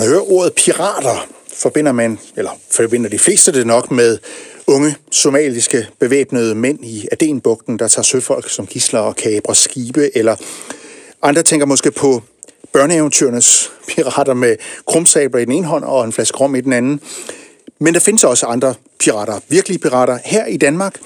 man hører ordet pirater, forbinder man, eller forbinder de fleste det nok med unge somaliske bevæbnede mænd i Adenbugten, der tager søfolk som gisler og kabrer skibe, eller andre tænker måske på børneeventyrernes pirater med krumsabler i den ene hånd og en flaske rom i den anden. Men der findes også andre pirater, virkelige pirater, her i Danmark.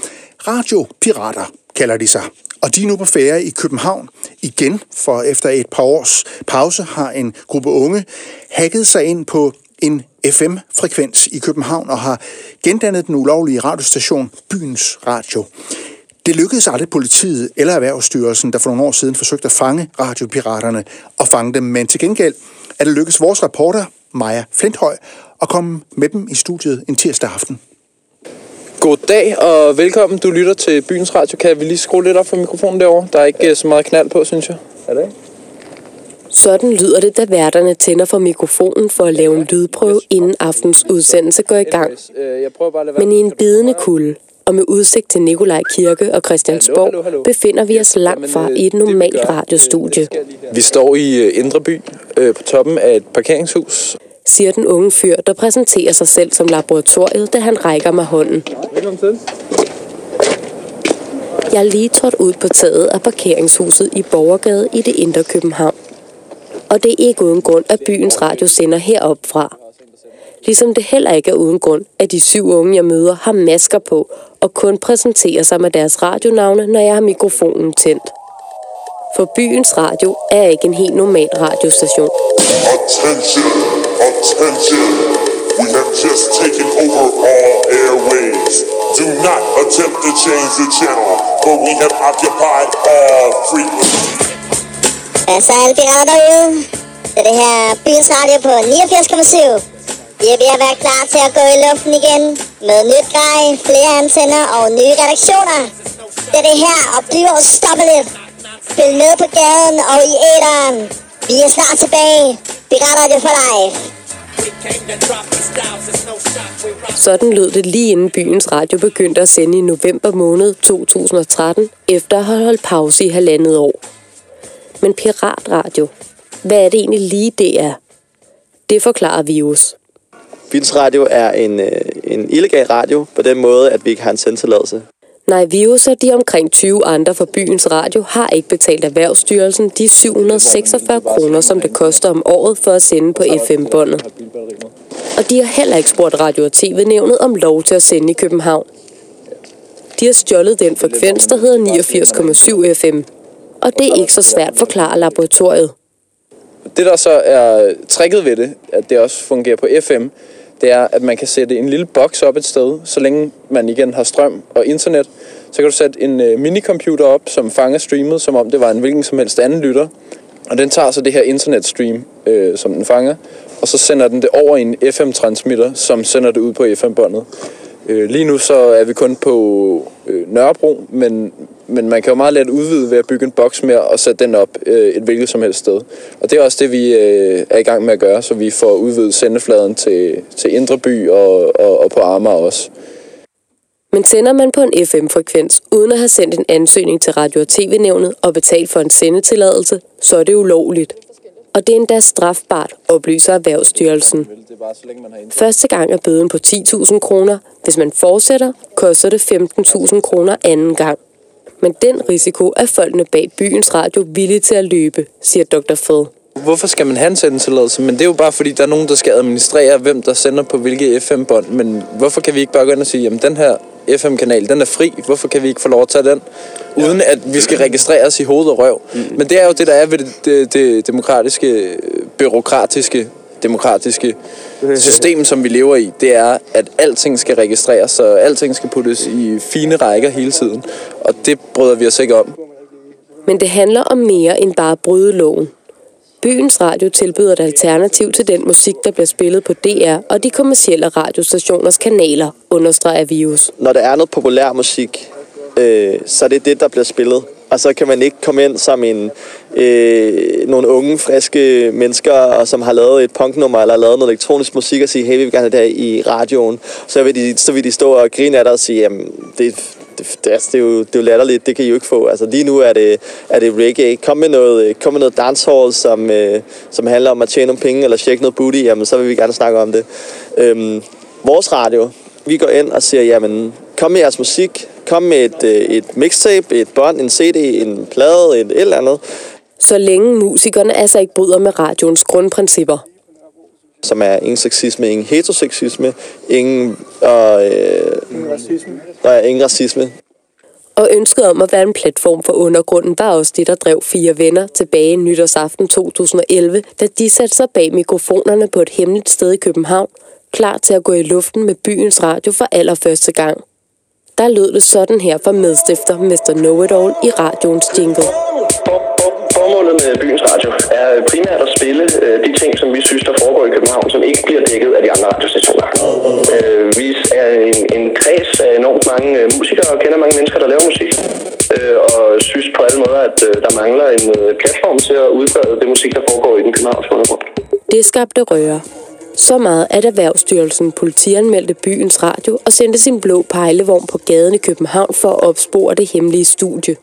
Radiopirater kalder de sig. Og de er nu på ferie i København igen, for efter et par års pause har en gruppe unge hacket sig ind på en FM-frekvens i København og har gendannet den ulovlige radiostation Byens Radio. Det lykkedes aldrig politiet eller Erhvervsstyrelsen, der for nogle år siden forsøgte at fange radiopiraterne og fange dem, men til gengæld er det lykkedes vores reporter, Maja Flinthøj, at komme med dem i studiet en tirsdag aften. God dag og velkommen. Du lytter til Byens Radio. Kan vi lige skrue lidt op for mikrofonen derovre? Der er ikke øh, så meget knald på, synes jeg. Er det Sådan lyder det, da værterne tænder for mikrofonen for at lave en lydprøve, inden aftens udsendelse går i gang. Øh, Jeg prøver bare at lade være Men i en bidende kulde, og med udsigt til Nikolaj Kirke og Christiansborg, befinder vi os langt fra øh, i et normalt radiostudie, Vi står i øh, Indre By øh, på toppen af et parkeringshus siger den unge fyr, der præsenterer sig selv som laboratoriet, da han rækker mig hånden. Velkommen til. Jeg er lige trådt ud på taget af parkeringshuset i Borgergade i det indre København. Og det er ikke uden grund, at byens radio sender herop fra. Ligesom det heller ikke er uden grund, at de syv unge, jeg møder, har masker på og kun præsenterer sig med deres radionavne, når jeg har mikrofonen tændt. For byens radio er ikke en helt normal radiostation. Attention, attention. We have just taken over all airwaves. Do not attempt to change the channel, for we have occupied all frequencies. Altså alle pirater derude, det er det her byens radio på 89,7. Vi er ved at være klar til at gå i luften igen med nyt grej, flere antenner og nye redaktioner. Det er det her og bliver ustoppeligt. Spil med på gaden og i æderen. Vi er snart tilbage. Piratradio for life. Sådan lød det lige inden byens radio begyndte at sende i november måned 2013, efter at have holdt pause i halvandet år. Men piratradio, hvad er det egentlig lige det er? Det forklarer Virus. Byens Radio er en, øh, en illegal radio på den måde, at vi ikke har en sendtilladelse. Nej, Virus og de omkring 20 andre fra byens radio har ikke betalt Erhvervsstyrelsen de 746 kroner, som det koster om året for at sende på FM-båndet. Og de har heller ikke spurgt Radio- og TV-nævnet om lov til at sende i København. De har stjålet den frekvens, der hedder 89,7 FM. Og det er ikke så svært, forklarer laboratoriet. Det der så er tricket ved det, at det også fungerer på FM, det er, at man kan sætte en lille boks op et sted, så længe man igen har strøm og internet. Så kan du sætte en øh, minicomputer op, som fanger streamet, som om det var en hvilken som helst anden lytter. Og den tager så det her internetstream, øh, som den fanger, og så sender den det over i en FM-transmitter, som sender det ud på FM-båndet. Øh, lige nu så er vi kun på øh, Nørrebro, men, men man kan jo meget let udvide ved at bygge en boks mere og sætte den op øh, et hvilket som helst sted. Og det er også det, vi øh, er i gang med at gøre, så vi får udvidet sendefladen til, til Indre By og, og, og på Amager også. Men sender man på en FM-frekvens uden at have sendt en ansøgning til Radio- og TV-nævnet og betalt for en sendetilladelse, så er det ulovligt. Og det er endda strafbart, oplyser Erhvervsstyrelsen. Første gang er bøden på 10.000 kroner. Hvis man fortsætter, koster det 15.000 kroner anden gang. Men den risiko er folkene bag byens radio villige til at løbe, siger Dr. Fed. Hvorfor skal man have en sendetilladelse? Men det er jo bare fordi, der er nogen, der skal administrere, hvem der sender på hvilke FM-bånd. Men hvorfor kan vi ikke bare gå ind og sige, jamen den her FM-kanal, den er fri. Hvorfor kan vi ikke få lov at tage den? Uden at vi skal registreres i hoved og røv. Mm. Men det er jo det, der er ved det, det, det demokratiske, byråkratiske, demokratiske system, som vi lever i. Det er, at alting skal registreres, og alting skal puttes i fine rækker hele tiden. Og det bryder vi os ikke om. Men det handler om mere end bare at bryde loven. Byens Radio tilbyder et alternativ til den musik, der bliver spillet på DR og de kommercielle radiostationers kanaler, understreger Virus. Når der er noget populær musik, øh, så er det det, der bliver spillet. Og så kan man ikke komme ind som en, øh, nogle unge, friske mennesker, og som har lavet et punknummer eller lavet noget elektronisk musik og sige, hey, vi vil gerne have det her i radioen. Så vil de, så vil de stå og grine af dig og sige, jamen, det, det, det, altså, det, er jo, det er jo latterligt, det kan I jo ikke få. Altså lige nu er det, er det reggae. Kom med noget, kom med noget dancehall, som, øh, som handler om at tjene nogle penge eller tjekke noget booty, jamen så vil vi gerne snakke om det. Øhm, vores radio, vi går ind og siger, jamen kom med jeres musik, kom med et, øh, et mixtape, et bånd, en CD, en plade, et, et eller andet. Så længe musikerne altså ikke bryder med radioens grundprincipper. Som er ingen sexisme, ingen heteroseksisme, ingen, og, øh, ingen racisme. Der er ingen racisme. Og ønsket om at være en platform for undergrunden var også det, der drev fire venner tilbage nytårsaften 2011, da de satte sig bag mikrofonerne på et hemmeligt sted i København, klar til at gå i luften med byens radio for allerførste gang. Der lød det sådan her fra medstifter Mr. Know-It-All i radioens jingle. Formålet med byens radio er primært at spille øh, de ting, som vi synes, der foregår i København, som ikke bliver dækket af de andre radiostationer. Øh, vi er en, en kreds af enormt mange øh, musikere og kender mange mennesker, der laver musik. Og synes på alle måder, at der mangler en platform til at udbrede det musik, der foregår i den københavnske undergrund. Det skabte røre. Så meget, at Erhvervsstyrelsen politianmeldte byens radio og sendte sin blå pejlevogn på gaden i København for at opspore det hemmelige studie.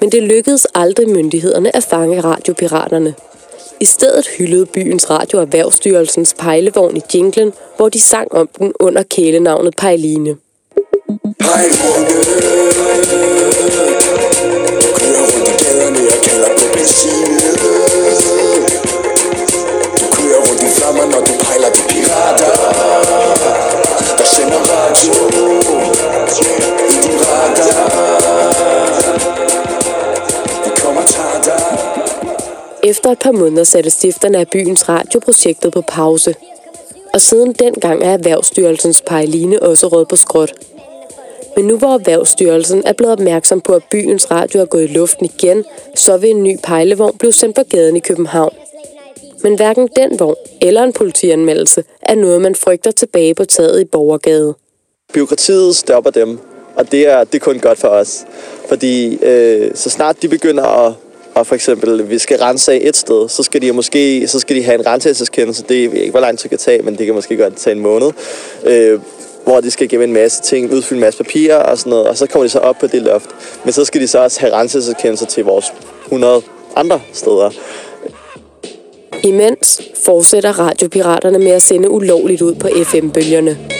Men det lykkedes aldrig myndighederne at fange radiopiraterne. I stedet hyldede byens radio Erhvervsstyrelsens pejlevogn i jinglen, hvor de sang om den under kælenavnet Pejline. Pejlevogn, kører rundt i gaderne kalder på. Efter et par måneder satte stifterne af byens radioprojektet på pause. Og siden dengang er Erhvervsstyrelsens pejline også råd på skråt. Men nu hvor Erhvervsstyrelsen er blevet opmærksom på, at byens radio er gået i luften igen, så vil en ny pejlevogn blive sendt på gaden i København. Men hverken den vogn eller en politianmeldelse er noget, man frygter tilbage på taget i Borgergade. Byråkratiet stopper dem, og det er, det er kun godt for os. Fordi øh, så snart de begynder at og for eksempel, vi skal rense af et sted, så skal de måske så skal de have en renselseskendelse. Det er ikke, hvor lang tid det kan tage, men det kan måske godt tage en måned. Øh, hvor de skal gennem en masse ting, udfylde en masse papirer og sådan noget, og så kommer de så op på det loft. Men så skal de så også have renselseskendelser til vores 100 andre steder. Imens fortsætter radiopiraterne med at sende ulovligt ud på FM-bølgerne.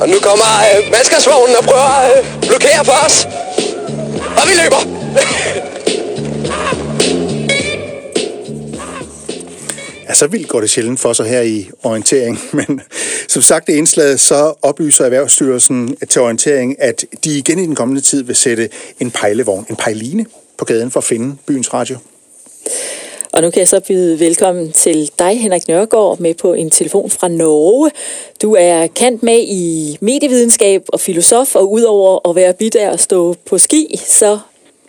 Og nu kommer øh, mandskabsvognen og prøver at øh, blokere for os. Og vi løber! Ja, så altså, vildt går det sjældent for sig her i orientering, men som sagt i indslaget, så oplyser Erhvervsstyrelsen til orientering, at de igen i den kommende tid vil sætte en pejlevogn, en pejline, på gaden for at finde byens radio. Og nu kan jeg så byde velkommen til dig, Henrik Nørgaard, med på en telefon fra Norge. Du er kendt med i medievidenskab og filosof, og udover at være bit af at stå på ski, så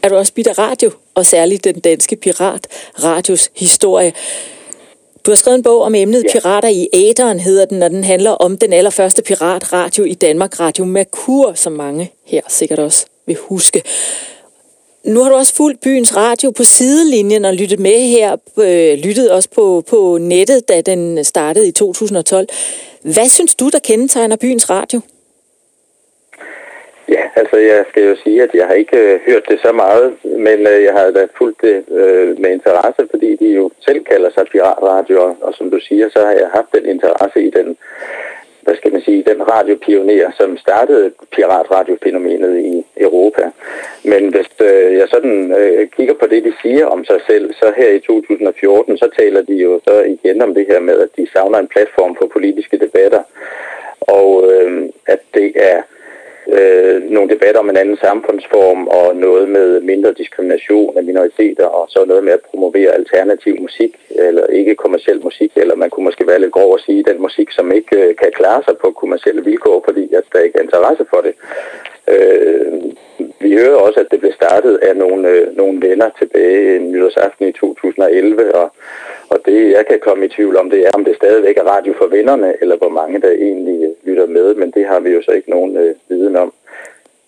er du også bit af radio, og særligt den danske pirat radios historie. Du har skrevet en bog om emnet ja. Pirater i æderen, hedder den, og den handler om den allerførste piratradio i Danmark, Radio Merkur, som mange her sikkert også vil huske. Nu har du også fulgt byens radio på sidelinjen og lyttet med her, øh, lyttet også på, på nettet, da den startede i 2012. Hvad synes du, der kendetegner byens radio? Ja, altså jeg skal jo sige, at jeg har ikke øh, hørt det så meget, men øh, jeg har da fulgt det øh, med interesse, fordi de jo selv kalder sig piratradio, og, og som du siger, så har jeg haft den interesse i den hvad skal man sige, den radiopioner, som startede piratradiofænomenet i Europa. Men hvis øh, jeg sådan øh, kigger på det, de siger om sig selv, så her i 2014, så taler de jo så igen om det her med, at de savner en platform for politiske debatter, og øh, at det er øh, nogle debatter om en anden samfundsform og noget med mindre diskrimination af minoriteter og så noget med at promovere alternativ musik eller ikke kommersiel musik, eller man kunne måske være lidt grov at sige den musik, som ikke øh, kan klare sig på kommersielle vilkår, fordi at der ikke er interesse for det. Øh, vi hører også, at det blev startet af nogle, øh, nogle venner tilbage nytårsaften i 2011, og, og det, jeg kan komme i tvivl om, det er, om det stadigvæk er radio for vennerne, eller hvor mange der egentlig øh, lytter med, men det har vi jo så ikke nogen øh, viden om.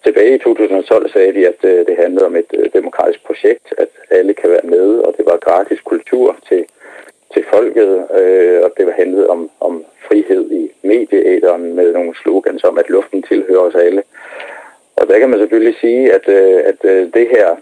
Tilbage i 2012 sagde de, at øh, det handlede om et øh, demokratisk projekt, at alle kan være med, og det var gratis kultur til, til folket, øh, og det var handlet om, om frihed i medieæderen med nogle slogans om, at luften tilhører os alle. Og der kan man selvfølgelig sige, at, øh, at øh, det her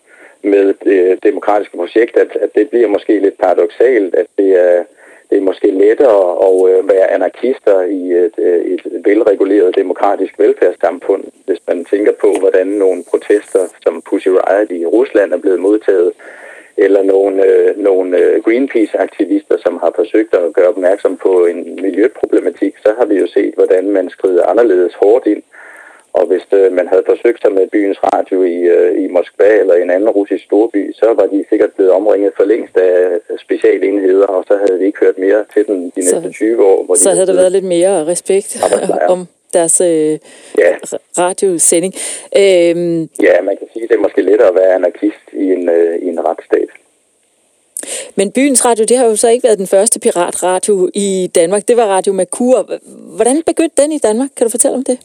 med det demokratiske projekt, at, at det bliver måske lidt paradoxalt, at det er, det er måske lettere at øh, være anarkister i et, øh, et velreguleret demokratisk velfærdssamfund, hvis man tænker på, hvordan nogle protester som Pussy Riot i Rusland er blevet modtaget, eller nogle, øh, nogle øh, Greenpeace-aktivister, som har forsøgt at gøre opmærksom på en miljøproblematik, så har vi jo set, hvordan man skrider anderledes hårdt ind. Og hvis øh, man havde forsøgt sig med byens radio i, øh, i Moskva eller en anden russisk storby, så var de sikkert blevet omringet for længst af specialenheder, og så havde vi ikke hørt mere til den de næste så, 20 år. Hvor de så havde der været lidt mere respekt om deres øh, ja. radiosending. Øhm, ja, man kan sige, at det er måske lettere at være anarkist i en, øh, i en retsstat. Men byens radio, det har jo så ikke været den første piratradio i Danmark. Det var Radio Merkur. Hvordan begyndte den i Danmark? Kan du fortælle om det?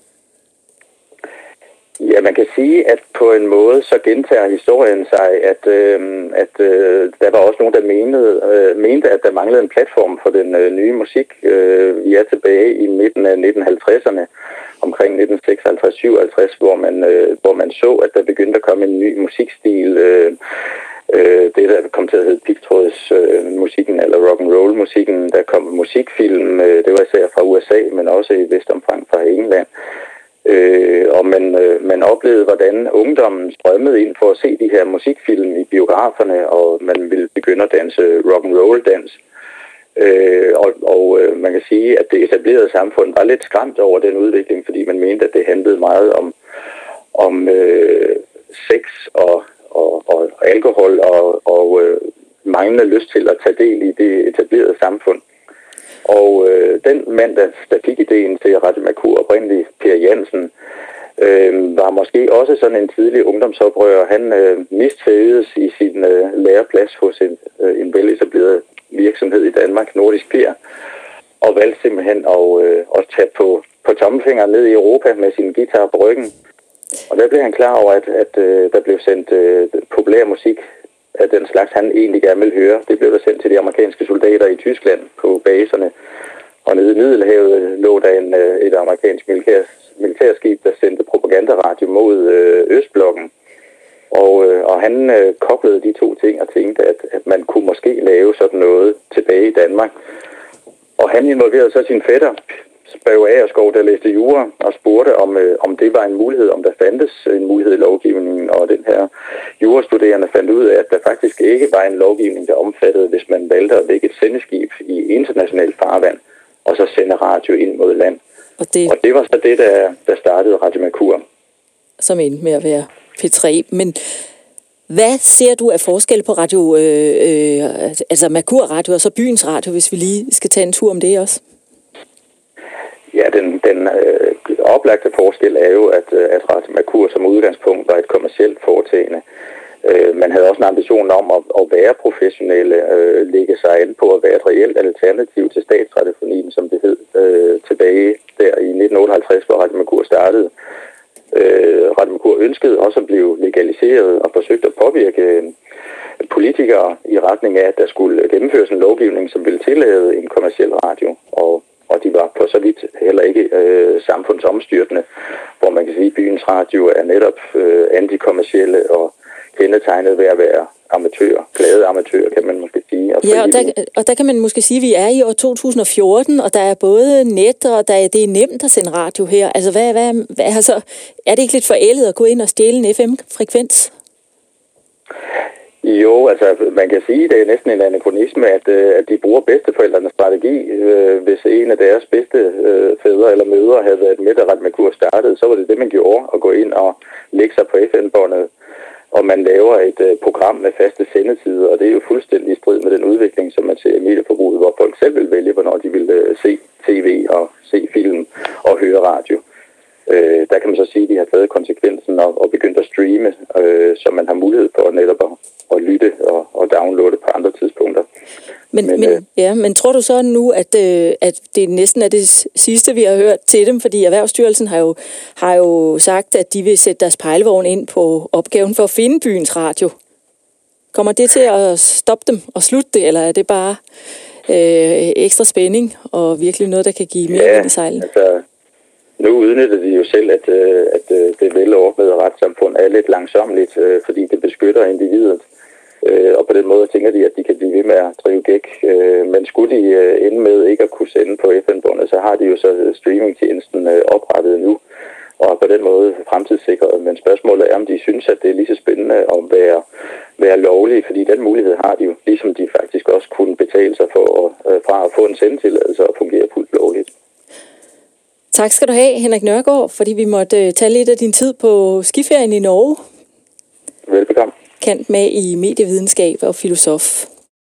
Ja, man kan sige, at på en måde så gentager historien sig, at, øh, at øh, der var også nogen, der menede, øh, mente, at der manglede en platform for den øh, nye musik. Øh, vi er tilbage i midten af 1950'erne, omkring 1956-57, hvor man, øh, hvor man så, at der begyndte at komme en ny musikstil. Øh, øh, det, der kom til at hedde pigtrådsmusikken øh, musikken, eller rock and roll musikken. Der kom musikfilm, øh, det var især fra USA, men også i vist omfang fra England. Øh, og man, øh, man oplevede, hvordan ungdommen strømmede ind for at se de her musikfilm i biograferne, og man ville begynde at danse rock and roll dans. Øh, og og øh, man kan sige, at det etablerede samfund var lidt skræmt over den udvikling, fordi man mente, at det handlede meget om, om øh, sex og, og, og alkohol og, og øh, manglende lyst til at tage del i det etablerede samfund. Og øh, den mand, der, der fik ideen til Radio Merkur oprindeligt, Per Jansen, øh, var måske også sådan en tidlig ungdomsoprører. Han øh, mistfædes i sin øh, læreplads hos en, øh, en veletableret virksomhed i Danmark, Nordisk Pier, og valgte simpelthen at øh, også tage på, på tommelfingeren ned i Europa med sin guitar på ryggen. Og der blev han klar over, at, at øh, der blev sendt øh, populær musik af den slags, han egentlig gerne vil høre. Det blev der sendt til de amerikanske soldater i Tyskland på baserne. Og nede i Middelhavet øh, lå der en, øh, et amerikansk militær, militærskib, der sendte propagandaradio mod øh, Østblokken. Og, øh, og han øh, koblede de to ting og tænkte, at, at man kunne måske lave sådan noget tilbage i Danmark. Og han involverede så sin fætter, Børge Agerskov, der læste jura og spurgte, om, øh, om det var en mulighed, om der fandtes en mulighed i lovgivningen. Og den her jurastuderende fandt ud af, at der faktisk ikke var en lovgivning, der omfattede, hvis man valgte at lægge et sendeskib i international farvand, og så sende radio ind mod land. Og det, og det var så det, der, der startede Radio Merkur. Som endte med at være P3. Men hvad ser du af forskel på radio, øh, øh, altså Merkur Radio og så byens radio, hvis vi lige skal tage en tur om det også? Den, den øh, oplagte forskel er jo, at, øh, at Radio Merkur som udgangspunkt var et kommercielt foretagende. Øh, man havde også en ambition om at, at være professionelle, øh, lægge sig an på at være et reelt alternativ til statsradiofonien, som det hed øh, tilbage der i 1958, hvor Radio Merkur startede. Øh, Radio Merkur ønskede også at blive legaliseret og forsøgte at påvirke øh, politikere i retning af, at der skulle gennemføres en lovgivning, som ville tillade en kommersiel radio. Og og de var på så vidt heller ikke øh, samfundsomstyrtende, hvor man kan sige, at byens radio er netop øh, antikommersielle og kendetegnet ved at være amatører, glade amatører, kan man måske sige. Og ja, og der, og der kan man måske sige, at vi er i år 2014, og der er både net, og der er, det er nemt at sende radio her. Altså, hvad, hvad, hvad, altså, er det ikke lidt forældet at gå ind og stjæle en FM-frekvens? Jo, altså man kan sige, det er næsten en anachronisme, at, øh, at de bruger bedsteforældrenes strategi. Øh, hvis en af deres bedste øh, fædre eller mødre havde været med, at Merkur startede, så var det det, man gjorde, at gå ind og lægge sig på FN-båndet. Og man laver et program med faste sendetider, og det er jo fuldstændig i strid med den udvikling, som man ser i medieforbruget, hvor folk selv vil vælge, hvornår de vil se tv og se film og høre radio. Øh, der kan man så sige, at de har taget konsekvensen og, og begyndt at streame, øh, så man har mulighed for netop at, at lytte og, og downloade på andre tidspunkter. Men, men, men, øh, ja, men tror du så nu, at, øh, at det næsten er det sidste, vi har hørt til dem? Fordi Erhvervsstyrelsen har jo, har jo sagt, at de vil sætte deres pejlevogn ind på opgaven for at finde byens radio. Kommer det til at stoppe dem og slutte det, eller er det bare øh, ekstra spænding og virkelig noget, der kan give mere ja, ind i sejlen? Altså, nu udnytter de jo selv, at, øh, at øh, det velordnede retssamfund er lidt langsomligt, øh, fordi det beskytter individet. Øh, og på den måde tænker de, at de kan blive ved med at drive gæk. Øh, men skulle de øh, ende med ikke at kunne sende på FN-båndet, så har de jo så øh, streamingtjenesten øh, oprettet nu, og på den måde fremtidssikret. Men spørgsmålet er, om de synes, at det er lige så spændende at være, være lovlige, fordi den mulighed har de jo, ligesom de faktisk også kunne betale sig for, øh, fra at få en sendetilladelse og fungere fuldt lovligt. Tak skal du have, Henrik Nørgaard, fordi vi måtte øh, tage lidt af din tid på skiferien i Norge. Velbekomme. Kant med i medievidenskab og filosof.